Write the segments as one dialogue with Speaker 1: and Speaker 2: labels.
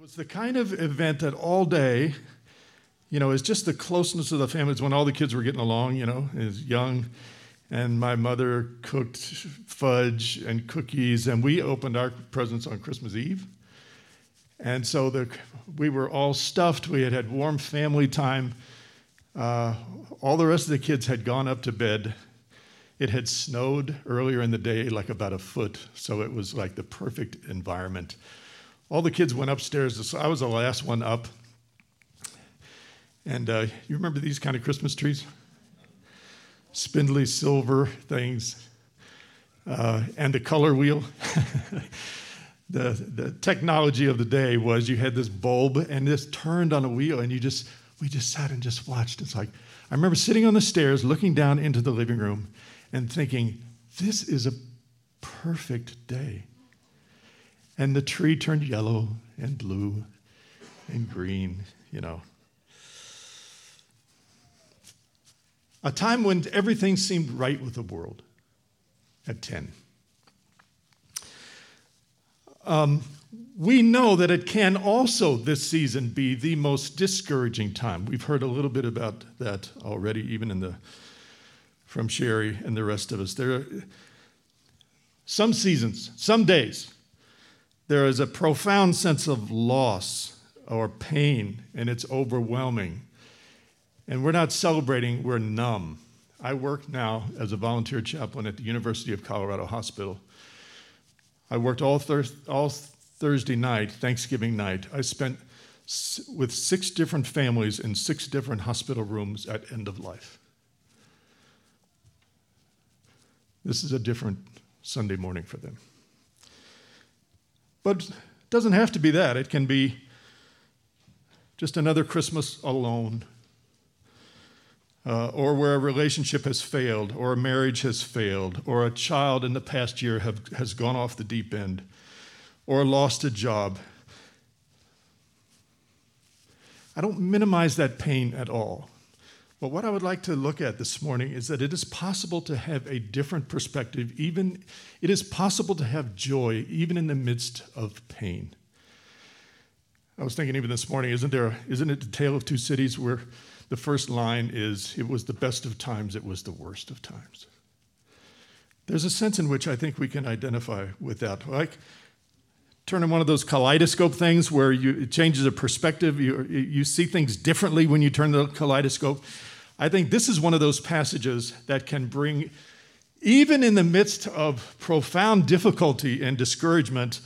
Speaker 1: was the kind of event that all day, you know, it's just the closeness of the families when all the kids were getting along, you know, as young. And my mother cooked fudge and cookies, and we opened our presents on Christmas Eve. And so the, we were all stuffed. We had had warm family time. Uh, all the rest of the kids had gone up to bed. It had snowed earlier in the day, like about a foot, so it was like the perfect environment all the kids went upstairs. So I was the last one up. And uh, you remember these kind of Christmas trees? Spindly silver things. Uh, and the color wheel. the, the technology of the day was you had this bulb and this turned on a wheel, and you just, we just sat and just watched. It's like, I remember sitting on the stairs looking down into the living room and thinking, this is a perfect day. And the tree turned yellow and blue and green, you know. A time when everything seemed right with the world at 10. Um, we know that it can also this season be the most discouraging time. We've heard a little bit about that already, even in the from Sherry and the rest of us. There are some seasons, some days there is a profound sense of loss or pain, and it's overwhelming. And we're not celebrating, we're numb. I work now as a volunteer chaplain at the University of Colorado Hospital. I worked all, thir- all Thursday night, Thanksgiving night. I spent s- with six different families in six different hospital rooms at end of life. This is a different Sunday morning for them. But it doesn't have to be that. It can be just another Christmas alone, uh, or where a relationship has failed, or a marriage has failed, or a child in the past year have, has gone off the deep end, or lost a job. I don't minimize that pain at all. But what I would like to look at this morning is that it is possible to have a different perspective, even it is possible to have joy even in the midst of pain. I was thinking even this morning, isn't there isn't it the tale of two cities where the first line is it was the best of times, it was the worst of times. There's a sense in which I think we can identify with that. Like turn on one of those kaleidoscope things where you, it changes the perspective. You, you see things differently when you turn the kaleidoscope. I think this is one of those passages that can bring, even in the midst of profound difficulty and discouragement,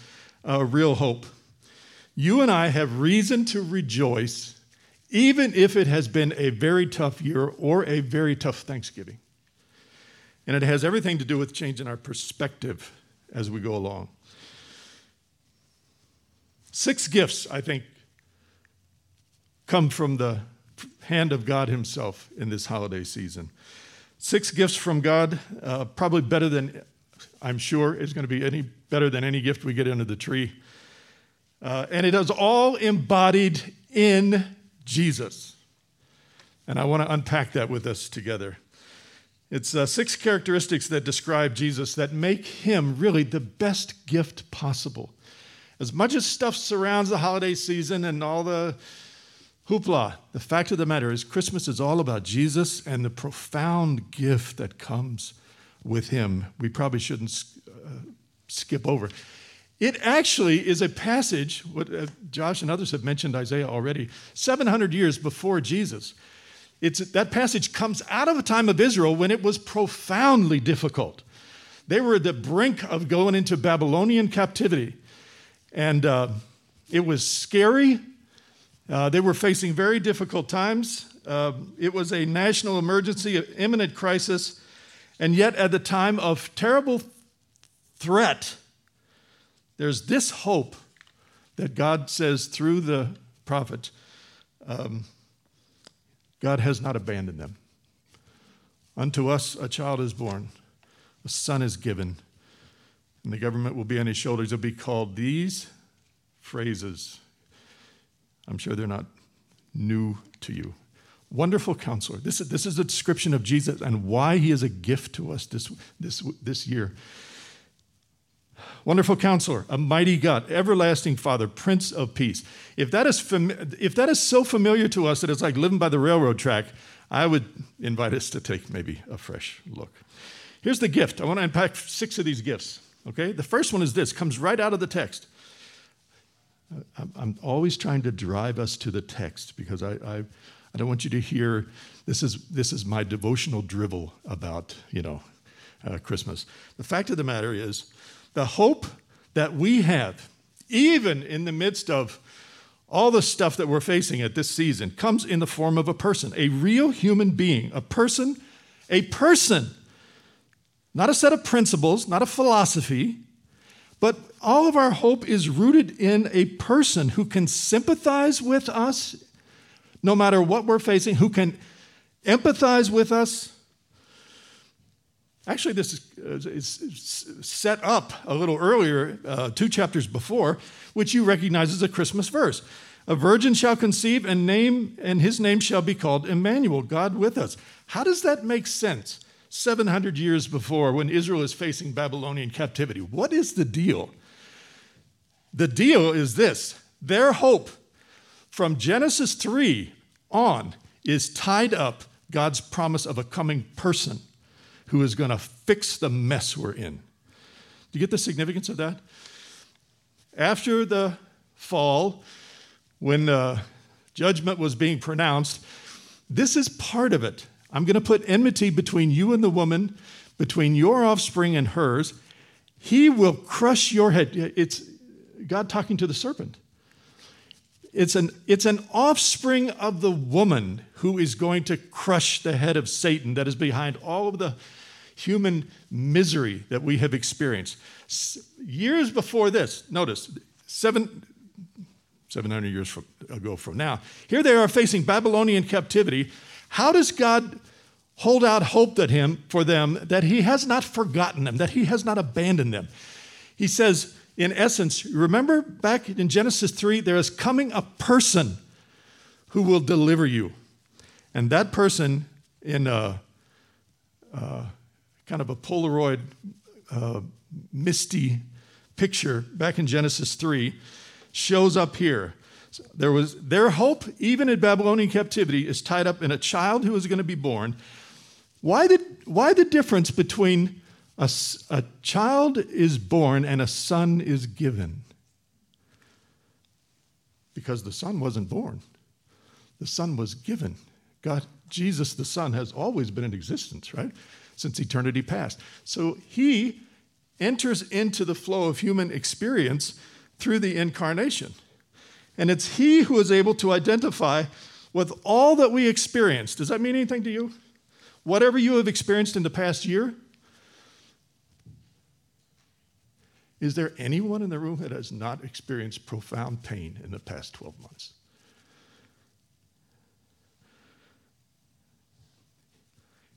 Speaker 1: uh, real hope. You and I have reason to rejoice, even if it has been a very tough year or a very tough Thanksgiving. And it has everything to do with changing our perspective as we go along. Six gifts, I think, come from the hand of God Himself in this holiday season. Six gifts from God, uh, probably better than, I'm sure, is going to be any better than any gift we get under the tree. Uh, and it is all embodied in Jesus. And I want to unpack that with us together. It's uh, six characteristics that describe Jesus that make him really the best gift possible. As much as stuff surrounds the holiday season and all the hoopla. The fact of the matter is, Christmas is all about Jesus and the profound gift that comes with him. We probably shouldn't uh, skip over. It actually is a passage, what uh, Josh and others have mentioned Isaiah already, 700 years before Jesus. It's, that passage comes out of a time of Israel when it was profoundly difficult. They were at the brink of going into Babylonian captivity. And uh, it was scary, uh, they were facing very difficult times. Uh, it was a national emergency, an imminent crisis, and yet at the time of terrible threat, there's this hope that God says through the prophet um, God has not abandoned them. Unto us a child is born, a son is given, and the government will be on his shoulders. It'll be called these phrases I'm sure they're not new to you. Wonderful counselor. This is, this is a description of Jesus and why he is a gift to us this, this, this year. Wonderful counselor, a mighty God, everlasting Father, Prince of Peace. If that is, fam- if that is so familiar to us that it's like living by the railroad track, I would invite us to take maybe a fresh look. Here's the gift. I want to unpack six of these gifts. Okay? The first one is this, comes right out of the text. I'm always trying to drive us to the text because I, I, I don't want you to hear this is, this is my devotional drivel about, you know, uh, Christmas. The fact of the matter is, the hope that we have, even in the midst of all the stuff that we're facing at this season, comes in the form of a person, a real human being, a person, a person, not a set of principles, not a philosophy, but all of our hope is rooted in a person who can sympathize with us no matter what we're facing, who can empathize with us. Actually, this is, is set up a little earlier, uh, two chapters before, which you recognize as a Christmas verse. A virgin shall conceive and name, and his name shall be called Emmanuel, God with us. How does that make sense? 700 years before, when Israel is facing Babylonian captivity. What is the deal? The deal is this their hope from Genesis 3 on is tied up God's promise of a coming person who is going to fix the mess we're in. Do you get the significance of that? After the fall, when uh, judgment was being pronounced, this is part of it. I'm going to put enmity between you and the woman, between your offspring and hers. He will crush your head. It's God talking to the serpent. It's an, it's an offspring of the woman who is going to crush the head of Satan that is behind all of the human misery that we have experienced. Years before this, notice, seven, 700 years from, ago from now, here they are facing Babylonian captivity. How does God hold out hope that him, for them that he has not forgotten them, that he has not abandoned them? He says, in essence, remember back in Genesis 3, there is coming a person who will deliver you. And that person, in a, uh, kind of a Polaroid, uh, misty picture back in Genesis 3, shows up here. There was their hope, even in Babylonian captivity, is tied up in a child who is going to be born. Why the, why the difference between a, a child is born and a son is given? Because the son wasn't born, the son was given. God, Jesus the Son, has always been in existence, right? Since eternity past. So he enters into the flow of human experience through the incarnation. And it's He who is able to identify with all that we experience. Does that mean anything to you? Whatever you have experienced in the past year, is there anyone in the room that has not experienced profound pain in the past 12 months?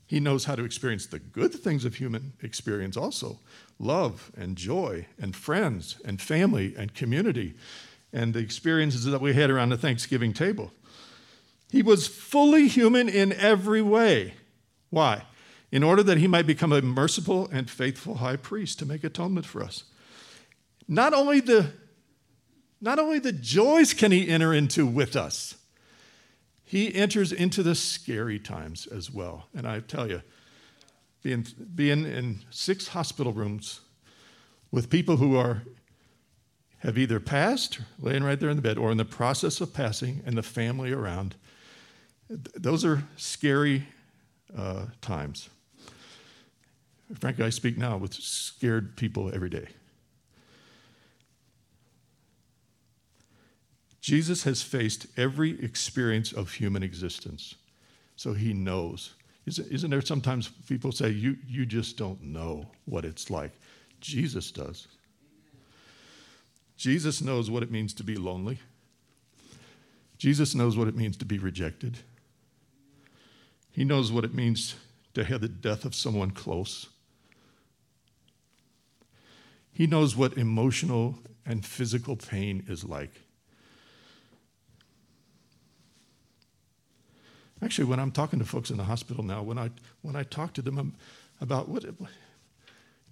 Speaker 1: He knows how to experience the good things of human experience also love and joy and friends and family and community and the experiences that we had around the Thanksgiving table. He was fully human in every way. Why? In order that he might become a merciful and faithful high priest to make atonement for us. Not only the, not only the joys can he enter into with us, he enters into the scary times as well. And I tell you, being, being in six hospital rooms with people who are have either passed, laying right there in the bed, or in the process of passing, and the family around. Those are scary uh, times. Frankly, I speak now with scared people every day. Jesus has faced every experience of human existence, so he knows. Isn't there sometimes people say, you, you just don't know what it's like? Jesus does. Jesus knows what it means to be lonely. Jesus knows what it means to be rejected. He knows what it means to have the death of someone close. He knows what emotional and physical pain is like. Actually, when I'm talking to folks in the hospital now, when I, when I talk to them about what,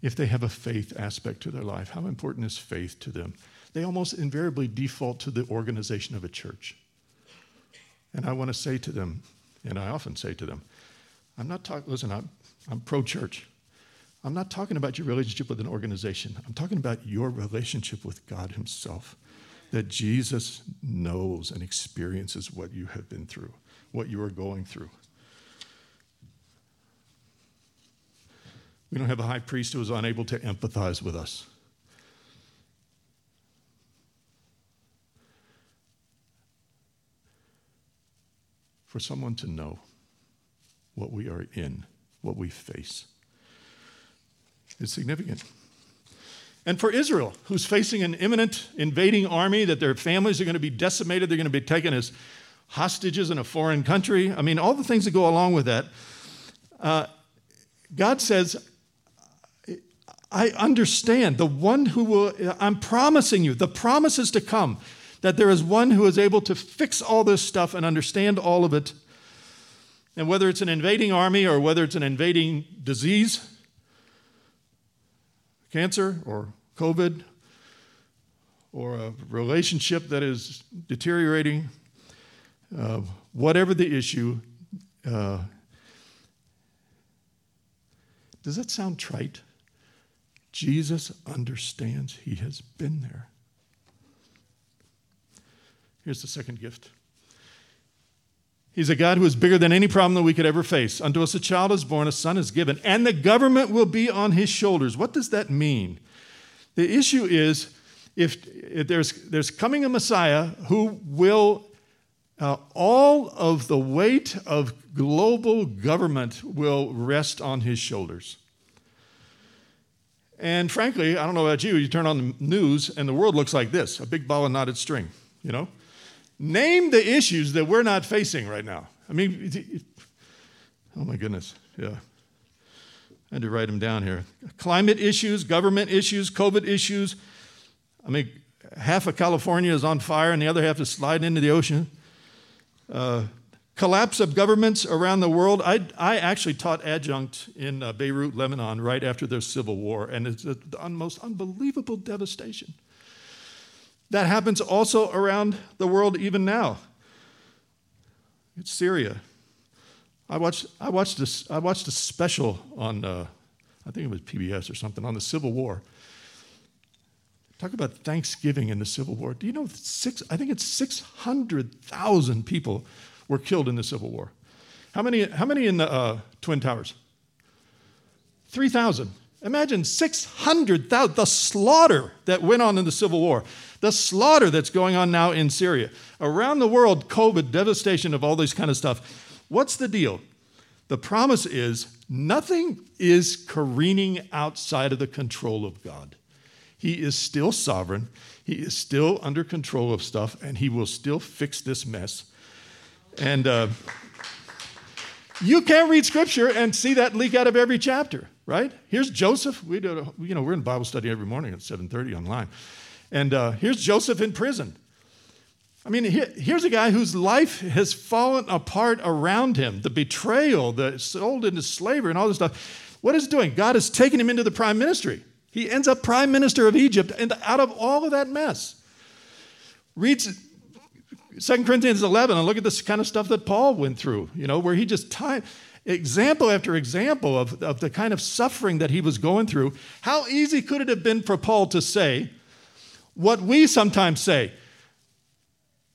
Speaker 1: if they have a faith aspect to their life. How important is faith to them? They almost invariably default to the organization of a church. And I want to say to them, and I often say to them, I'm not talking, listen, I'm, I'm pro church. I'm not talking about your relationship with an organization. I'm talking about your relationship with God Himself. That Jesus knows and experiences what you have been through, what you are going through. We don't have a high priest who is unable to empathize with us. For someone to know what we are in, what we face, is significant. And for Israel, who's facing an imminent invading army, that their families are going to be decimated, they're going to be taken as hostages in a foreign country. I mean, all the things that go along with that. Uh, God says, I understand the one who will, I'm promising you, the promise is to come that there is one who is able to fix all this stuff and understand all of it. And whether it's an invading army or whether it's an invading disease, cancer or COVID, or a relationship that is deteriorating, uh, whatever the issue, uh, does that sound trite? Jesus understands he has been there. Here's the second gift. He's a God who is bigger than any problem that we could ever face. Unto us a child is born, a son is given, and the government will be on his shoulders. What does that mean? The issue is if, if there's, there's coming a Messiah who will, uh, all of the weight of global government will rest on his shoulders. And frankly, I don't know about you, you turn on the news and the world looks like this a big ball of knotted string, you know? Name the issues that we're not facing right now. I mean, oh my goodness, yeah. I had to write them down here. Climate issues, government issues, COVID issues. I mean, half of California is on fire and the other half is sliding into the ocean. Uh, collapse of governments around the world. I, I actually taught adjunct in uh, Beirut, Lebanon, right after their civil war, and it's the most unbelievable devastation. That happens also around the world even now. It's Syria. I watched, I watched, this, I watched a special on, uh, I think it was PBS or something, on the Civil War. Talk about Thanksgiving in the Civil War. Do you know six? I think it's 600,000 people were killed in the Civil War. How many, how many in the uh, Twin Towers? 3,000. Imagine 600,000, the slaughter that went on in the Civil War, the slaughter that's going on now in Syria. Around the world, COVID, devastation of all this kind of stuff. What's the deal? The promise is nothing is careening outside of the control of God. He is still sovereign, He is still under control of stuff, and He will still fix this mess. And uh, you can't read scripture and see that leak out of every chapter, right? Here's Joseph. We do, you know, we're in Bible study every morning at 7:30 online, and uh, here's Joseph in prison. I mean, here's a guy whose life has fallen apart around him. The betrayal, the sold into slavery, and all this stuff. What is doing? God has taken him into the prime ministry. He ends up prime minister of Egypt, and out of all of that mess, reads 2 Corinthians 11, and look at this kind of stuff that Paul went through, you know, where he just time, example after example of, of the kind of suffering that he was going through. How easy could it have been for Paul to say what we sometimes say?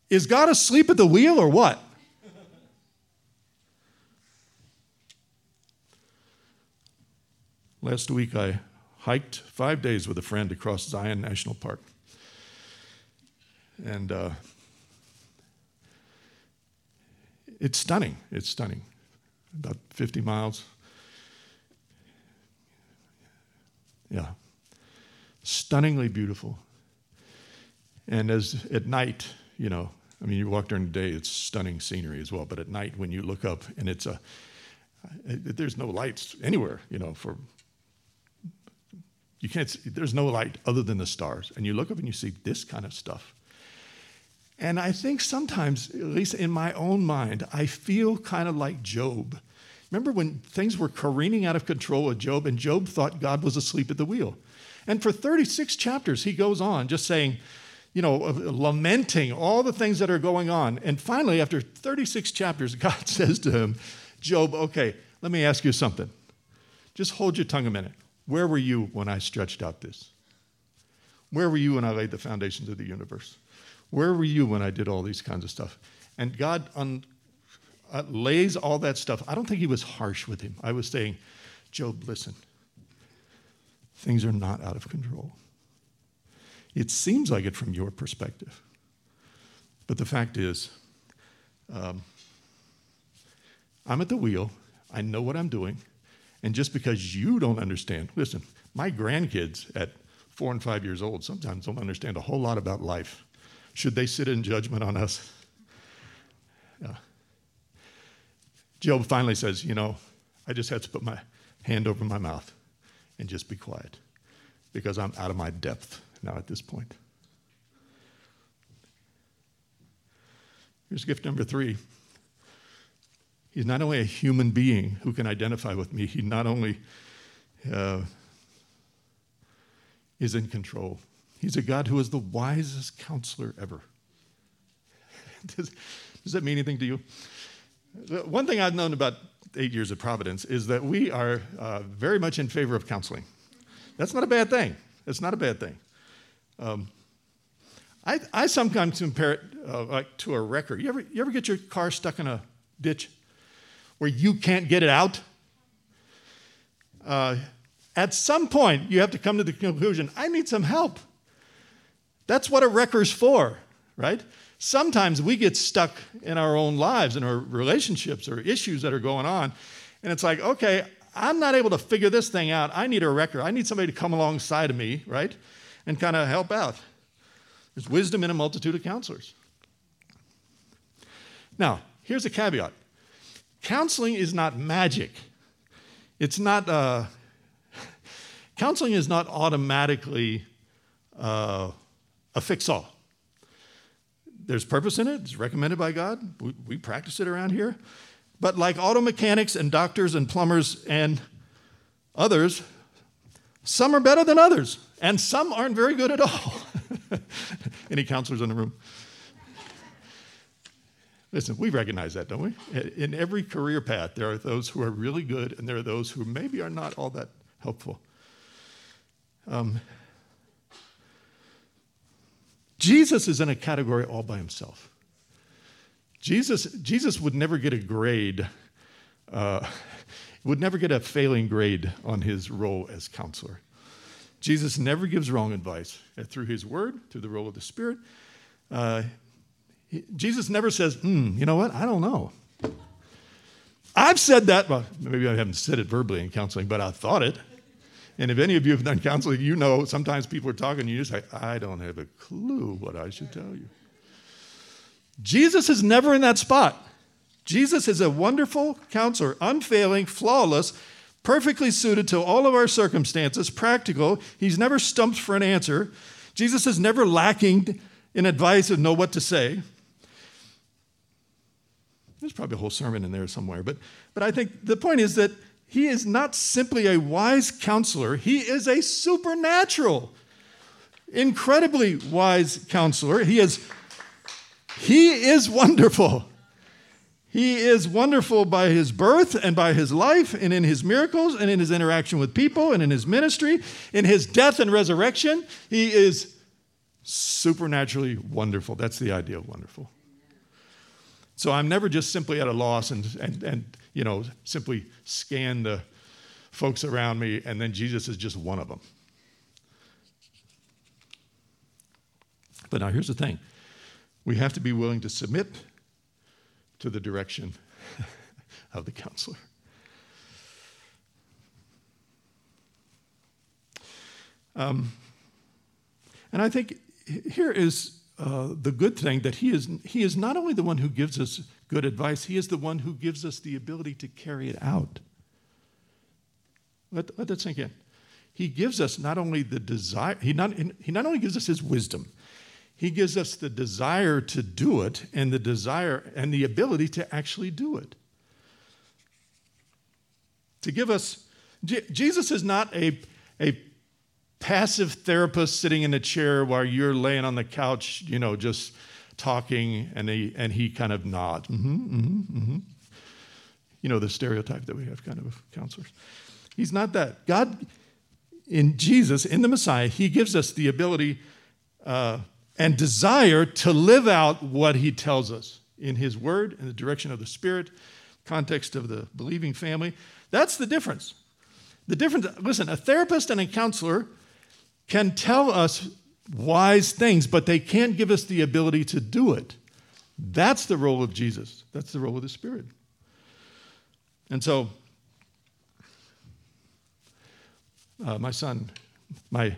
Speaker 1: Is God asleep at the wheel or what? Last week I hiked five days with a friend across Zion National Park. And uh, it's stunning. It's stunning. About 50 miles. Yeah. Stunningly beautiful. And as at night, you know, I mean, you walk during the day, it's stunning scenery as well. But at night, when you look up and it's a, there's no lights anywhere, you know, for, you can't, see, there's no light other than the stars. And you look up and you see this kind of stuff. And I think sometimes, at least in my own mind, I feel kind of like Job. Remember when things were careening out of control with Job, and Job thought God was asleep at the wheel? And for 36 chapters, he goes on just saying, you know, lamenting all the things that are going on. And finally, after 36 chapters, God says to him, Job, okay, let me ask you something. Just hold your tongue a minute. Where were you when I stretched out this? Where were you when I laid the foundations of the universe? Where were you when I did all these kinds of stuff? And God un- uh, lays all that stuff. I don't think he was harsh with him. I was saying, Job, listen, things are not out of control. It seems like it from your perspective. But the fact is, um, I'm at the wheel, I know what I'm doing, and just because you don't understand, listen, my grandkids at four and five years old sometimes don't understand a whole lot about life. Should they sit in judgment on us? Yeah. Job finally says, You know, I just had to put my hand over my mouth and just be quiet because I'm out of my depth now at this point. Here's gift number three. He's not only a human being who can identify with me, he not only uh, is in control, he's a God who is the wisest counselor ever. does, does that mean anything to you? One thing I've known about eight years of Providence is that we are uh, very much in favor of counseling. That's not a bad thing. It's not a bad thing. Um, I, I, sometimes compare it uh, like to a wrecker. You ever, you ever get your car stuck in a ditch where you can't get it out? Uh, at some point, you have to come to the conclusion I need some help. That's what a wrecker's for, right? Sometimes we get stuck in our own lives, in our relationships or issues that are going on, and it's like, okay, I'm not able to figure this thing out. I need a wrecker. I need somebody to come alongside of me, right? and kind of help out. There's wisdom in a multitude of counselors. Now, here's a caveat counseling is not magic. It's not, uh, counseling is not automatically uh, a fix all. There's purpose in it, it's recommended by God. We, we practice it around here. But like auto mechanics and doctors and plumbers and others, some are better than others, and some aren't very good at all. Any counselors in the room? Listen, we recognize that, don't we? In every career path, there are those who are really good, and there are those who maybe are not all that helpful. Um, Jesus is in a category all by himself. Jesus, Jesus would never get a grade uh, would never get a failing grade on his role as counselor. Jesus never gives wrong advice uh, through his word, through the role of the Spirit. Uh, he, Jesus never says, hmm, you know what? I don't know. I've said that, well, maybe I haven't said it verbally in counseling, but I thought it. And if any of you have done counseling, you know sometimes people are talking and you just say, I don't have a clue what I should tell you. Jesus is never in that spot. Jesus is a wonderful counselor, unfailing, flawless, perfectly suited to all of our circumstances, practical. He's never stumped for an answer. Jesus is never lacking in advice and know what to say. There's probably a whole sermon in there somewhere, but, but I think the point is that he is not simply a wise counselor, he is a supernatural, incredibly wise counselor. He is, he is wonderful. He is wonderful by his birth and by his life and in his miracles and in his interaction with people and in his ministry, in his death and resurrection. He is supernaturally wonderful. That's the idea of wonderful. So I'm never just simply at a loss and, and, and you know, simply scan the folks around me and then Jesus is just one of them. But now here's the thing we have to be willing to submit to the direction of the counselor. Um, and I think here is uh, the good thing that he is, he is not only the one who gives us good advice, he is the one who gives us the ability to carry it out. Let, let that sink in. He gives us not only the desire, he not, he not only gives us his wisdom, he gives us the desire to do it and the desire and the ability to actually do it. to give us. Je- Jesus is not a, a passive therapist sitting in a chair while you're laying on the couch, you know, just talking, and he, and he kind of nods. Mm-hmm, mm-hmm, mm-hmm. You know, the stereotype that we have kind of counselors. He's not that. God, in Jesus, in the Messiah, he gives us the ability uh, and desire to live out what he tells us in his word, in the direction of the Spirit, context of the believing family. That's the difference. The difference, listen, a therapist and a counselor can tell us wise things, but they can't give us the ability to do it. That's the role of Jesus. That's the role of the Spirit. And so, uh, my son, my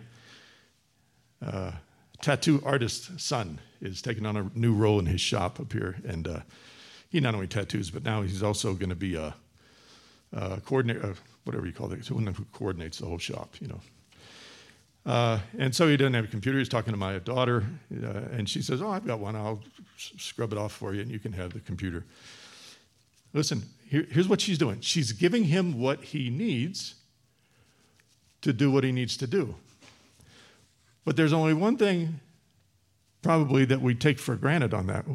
Speaker 1: uh, tattoo artist son, is taking on a new role in his shop up here. And uh, he not only tattoos, but now he's also going to be a, a coordinator, uh, whatever you call it, someone who coordinates the whole shop, you know. Uh, and so he doesn't have a computer. He's talking to my daughter, uh, and she says, Oh, I've got one. I'll scrub it off for you, and you can have the computer. Listen, here, here's what she's doing she's giving him what he needs to do what he needs to do. But there's only one thing probably that we take for granted on that.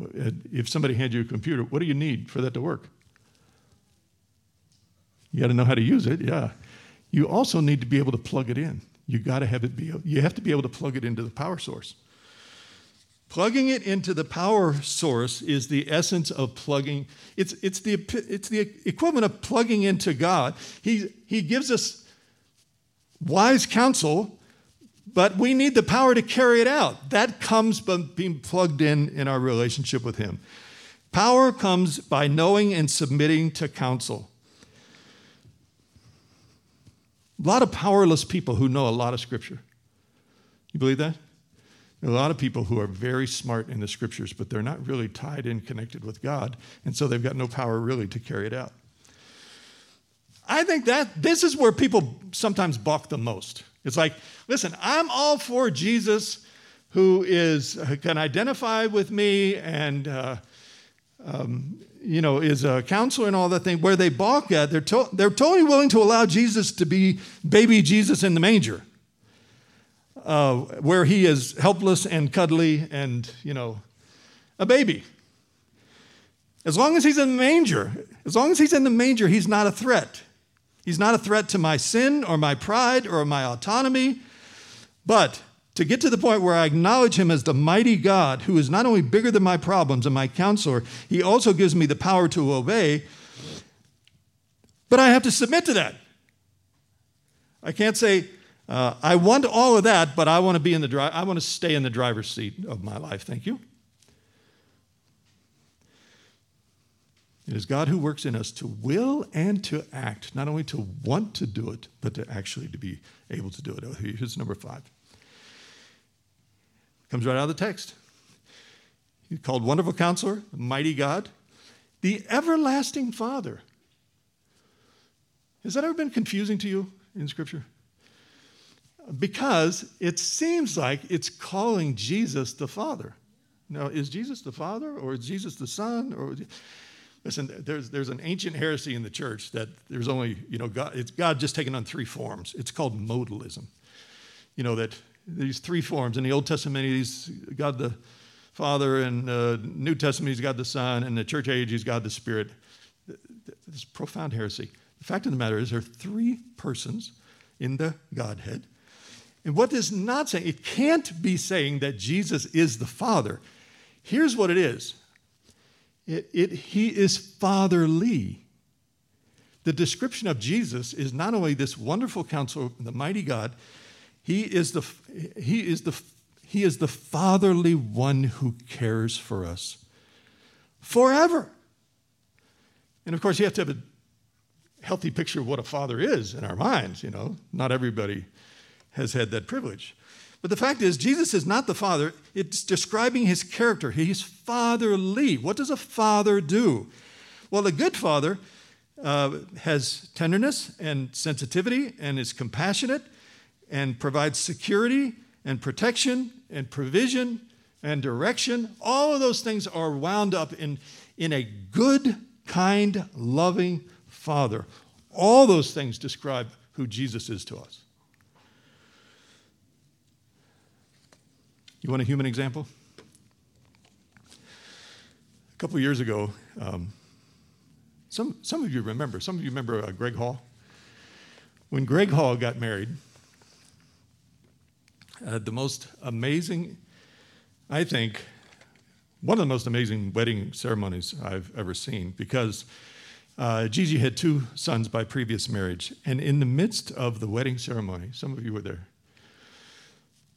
Speaker 1: If somebody hands you a computer, what do you need for that to work? You got to know how to use it, yeah. You also need to be able to plug it in you got to have it be you have to be able to plug it into the power source. Plugging it into the power source is the essence of plugging it's, it's, the, it's the equivalent of plugging into god. He, he gives us wise counsel but we need the power to carry it out. That comes by being plugged in in our relationship with him. Power comes by knowing and submitting to counsel a lot of powerless people who know a lot of scripture. You believe that? A lot of people who are very smart in the scriptures, but they're not really tied in, connected with God, and so they've got no power really to carry it out. I think that this is where people sometimes balk the most. It's like, listen, I'm all for Jesus who is can identify with me and uh, um, you know, is a counselor and all that thing, where they balk at, they're, to- they're totally willing to allow Jesus to be baby Jesus in the manger, uh, where he is helpless and cuddly and, you know, a baby. As long as he's in the manger, as long as he's in the manger, he's not a threat. He's not a threat to my sin or my pride or my autonomy. But to get to the point where I acknowledge him as the mighty God who is not only bigger than my problems and my counselor, he also gives me the power to obey. But I have to submit to that. I can't say, uh, I want all of that, but I want to be in the dri- I want to stay in the driver's seat of my life. Thank you. It is God who works in us to will and to act, not only to want to do it, but to actually to be able to do it. Here's number five. Comes right out of the text. He's called Wonderful Counselor, Mighty God, the Everlasting Father. Has that ever been confusing to you in Scripture? Because it seems like it's calling Jesus the Father. Now, is Jesus the Father or is Jesus the Son? Or listen, there's there's an ancient heresy in the church that there's only you know God. It's God just taking on three forms. It's called modalism. You know that these three forms. In the Old Testament, he's God the Father, and uh, New Testament, he's God the Son, and the church age, he's God the Spirit. This profound heresy. The fact of the matter is, there are three persons in the Godhead. And what this not saying, it can't be saying that Jesus is the Father. Here's what it is it, it, He is fatherly. The description of Jesus is not only this wonderful counselor, the mighty God, he is the, he is the, he is the fatherly one who cares for us forever. And of course, you have to have a healthy picture of what a father is in our minds. You know, not everybody has had that privilege. But the fact is, Jesus is not the father. It's describing his character. He's fatherly. What does a father do? Well, a good father uh, has tenderness and sensitivity and is compassionate and provides security and protection and provision and direction. All of those things are wound up in, in a good, kind, loving Father. All those things describe who Jesus is to us. You want a human example? A couple years ago, um, some, some of you remember, some of you remember uh, Greg Hall? When Greg Hall got married, uh, the most amazing, I think, one of the most amazing wedding ceremonies I've ever seen because uh, Gigi had two sons by previous marriage. And in the midst of the wedding ceremony, some of you were there,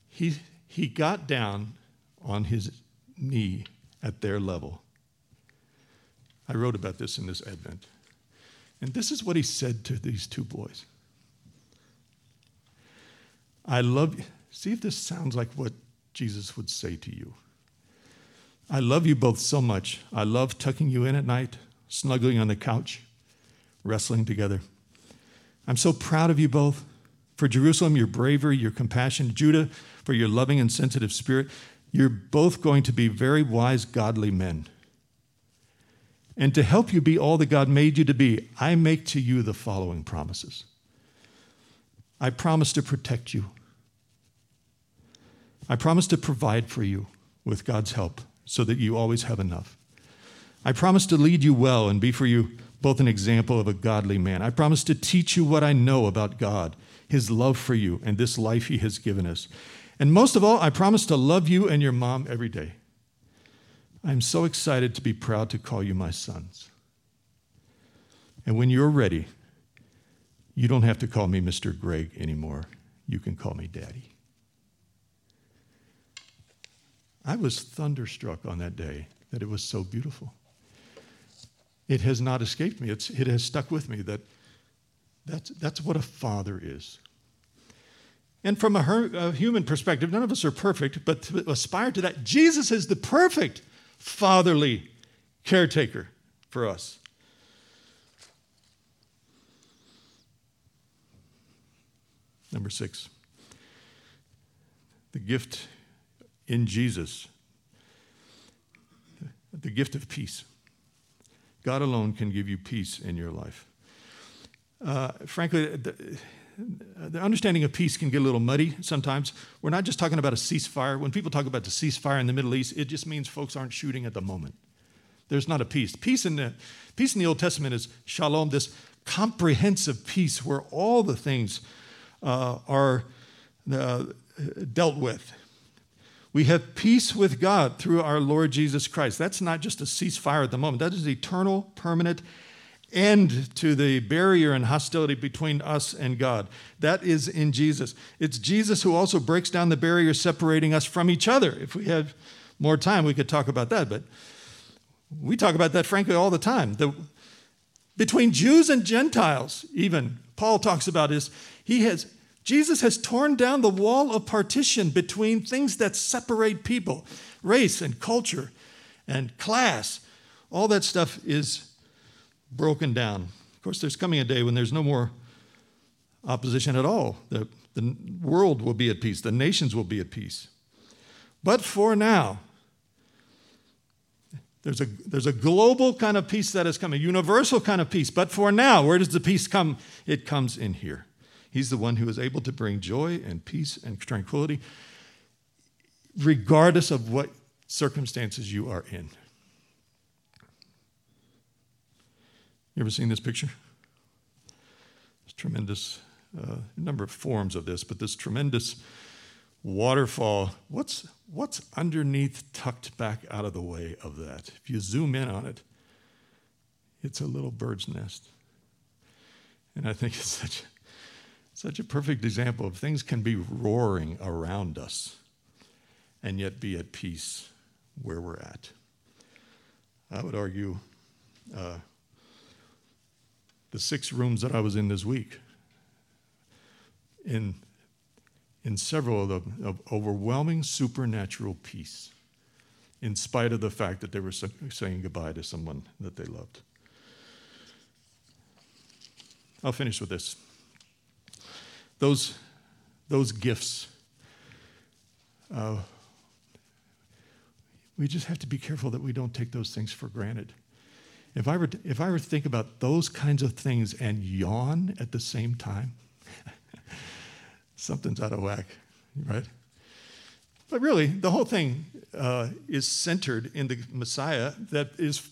Speaker 1: he, he got down on his knee at their level I wrote about this in this Advent. And this is what he said to these two boys I love you. See if this sounds like what Jesus would say to you. I love you both so much. I love tucking you in at night, snuggling on the couch, wrestling together. I'm so proud of you both. For Jerusalem, your bravery, your compassion. Judah, for your loving and sensitive spirit. You're both going to be very wise, godly men. And to help you be all that God made you to be, I make to you the following promises. I promise to protect you. I promise to provide for you with God's help so that you always have enough. I promise to lead you well and be for you both an example of a godly man. I promise to teach you what I know about God, his love for you, and this life he has given us. And most of all, I promise to love you and your mom every day. I'm so excited to be proud to call you my sons. And when you're ready, you don't have to call me Mr. Greg anymore. You can call me Daddy. I was thunderstruck on that day that it was so beautiful. It has not escaped me, it's, it has stuck with me that that's, that's what a father is. And from a, her, a human perspective, none of us are perfect, but to aspire to that, Jesus is the perfect fatherly caretaker for us. Number six, the gift in Jesus, the gift of peace. God alone can give you peace in your life. Uh, frankly, the, the understanding of peace can get a little muddy sometimes. We're not just talking about a ceasefire. When people talk about the ceasefire in the Middle East, it just means folks aren't shooting at the moment. There's not a peace. Peace in the, peace in the Old Testament is shalom, this comprehensive peace where all the things uh, are uh, dealt with. We have peace with God through our Lord Jesus Christ. That's not just a ceasefire at the moment, that is eternal, permanent, end to the barrier and hostility between us and God. That is in Jesus. It's Jesus who also breaks down the barrier separating us from each other. If we had more time, we could talk about that, but we talk about that frankly all the time. The, between Jews and Gentiles, even Paul talks about is he has Jesus has torn down the wall of partition between things that separate people, race and culture and class. All that stuff is broken down. Of course, there's coming a day when there's no more opposition at all. The, the world will be at peace, the nations will be at peace. But for now, there's a, there's a global kind of peace that is coming, universal kind of peace. But for now, where does the peace come? It comes in here. He's the one who is able to bring joy and peace and tranquility, regardless of what circumstances you are in. You ever seen this picture? It's tremendous, uh, number of forms of this, but this tremendous waterfall. What's, what's underneath, tucked back out of the way of that? If you zoom in on it, it's a little bird's nest. And I think it's such, such a perfect example of things can be roaring around us and yet be at peace where we're at. I would argue uh, the six rooms that I was in this week, in, in several of them, of overwhelming supernatural peace, in spite of the fact that they were saying goodbye to someone that they loved. I'll finish with this. Those, those gifts, uh, we just have to be careful that we don't take those things for granted. If I were to, if I were to think about those kinds of things and yawn at the same time, something's out of whack, right? But really, the whole thing uh, is centered in the Messiah that is,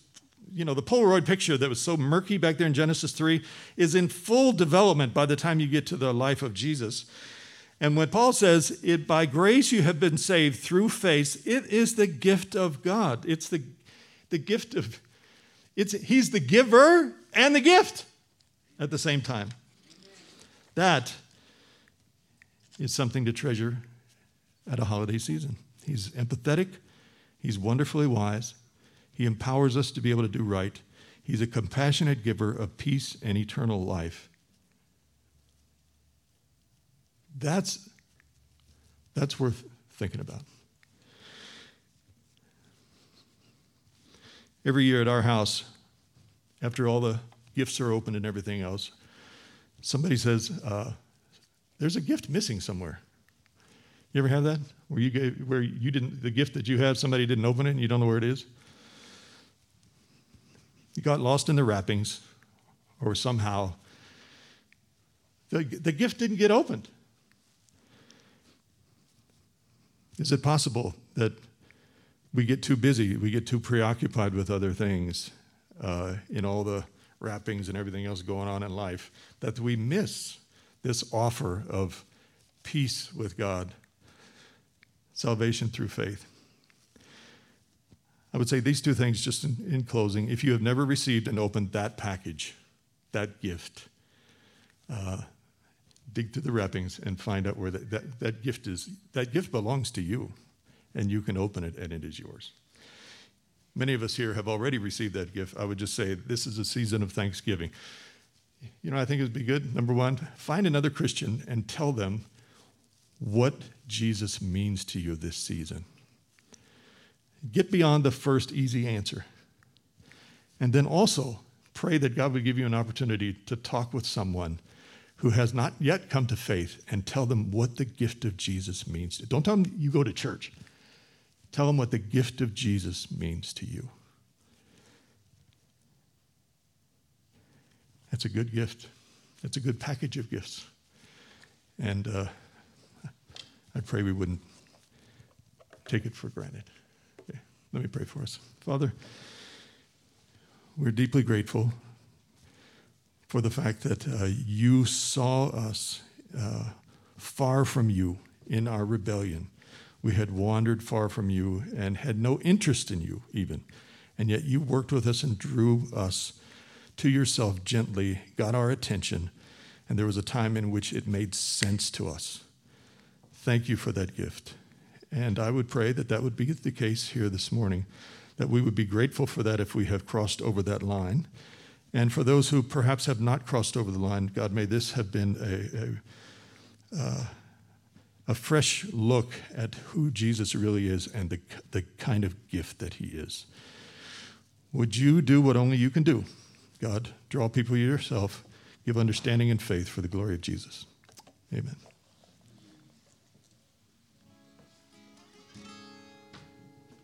Speaker 1: you know, the Polaroid picture that was so murky back there in Genesis 3 is in full development by the time you get to the life of Jesus. And when Paul says, it by grace you have been saved through faith, it is the gift of God. It's the, the gift of, it's, he's the giver and the gift at the same time. That is something to treasure at a holiday season. He's empathetic, he's wonderfully wise, he empowers us to be able to do right. He's a compassionate giver of peace and eternal life. That's, that's worth thinking about. Every year at our house, after all the gifts are opened and everything else, somebody says, uh, There's a gift missing somewhere. You ever have that? Where you gave, where you didn't, the gift that you have, somebody didn't open it and you don't know where it is? You got lost in the wrappings, or somehow the, the gift didn't get opened. Is it possible that we get too busy, we get too preoccupied with other things uh, in all the wrappings and everything else going on in life that we miss this offer of peace with God, salvation through faith? I would say these two things just in, in closing. If you have never received and opened that package, that gift, uh, dig through the wrappings and find out where that, that, that gift is. That gift belongs to you, and you can open it, and it is yours. Many of us here have already received that gift. I would just say this is a season of thanksgiving. You know, I think it would be good. Number one, find another Christian and tell them what Jesus means to you this season. Get beyond the first easy answer. And then also pray that God would give you an opportunity to talk with someone who has not yet come to faith and tell them what the gift of Jesus means. Don't tell them you go to church. Tell them what the gift of Jesus means to you. That's a good gift. It's a good package of gifts. And uh, I pray we wouldn't take it for granted. Let me pray for us. Father, we're deeply grateful for the fact that uh, you saw us uh, far from you in our rebellion. We had wandered far from you and had no interest in you, even. And yet you worked with us and drew us to yourself gently, got our attention, and there was a time in which it made sense to us. Thank you for that gift. And I would pray that that would be the case here this morning, that we would be grateful for that if we have crossed over that line and for those who perhaps have not crossed over the line, God, may this have been a, a, uh, a fresh look at who Jesus really is and the, the kind of gift that he is. Would you do what only you can do? God, draw people to yourself, give understanding and faith for the glory of Jesus. Amen.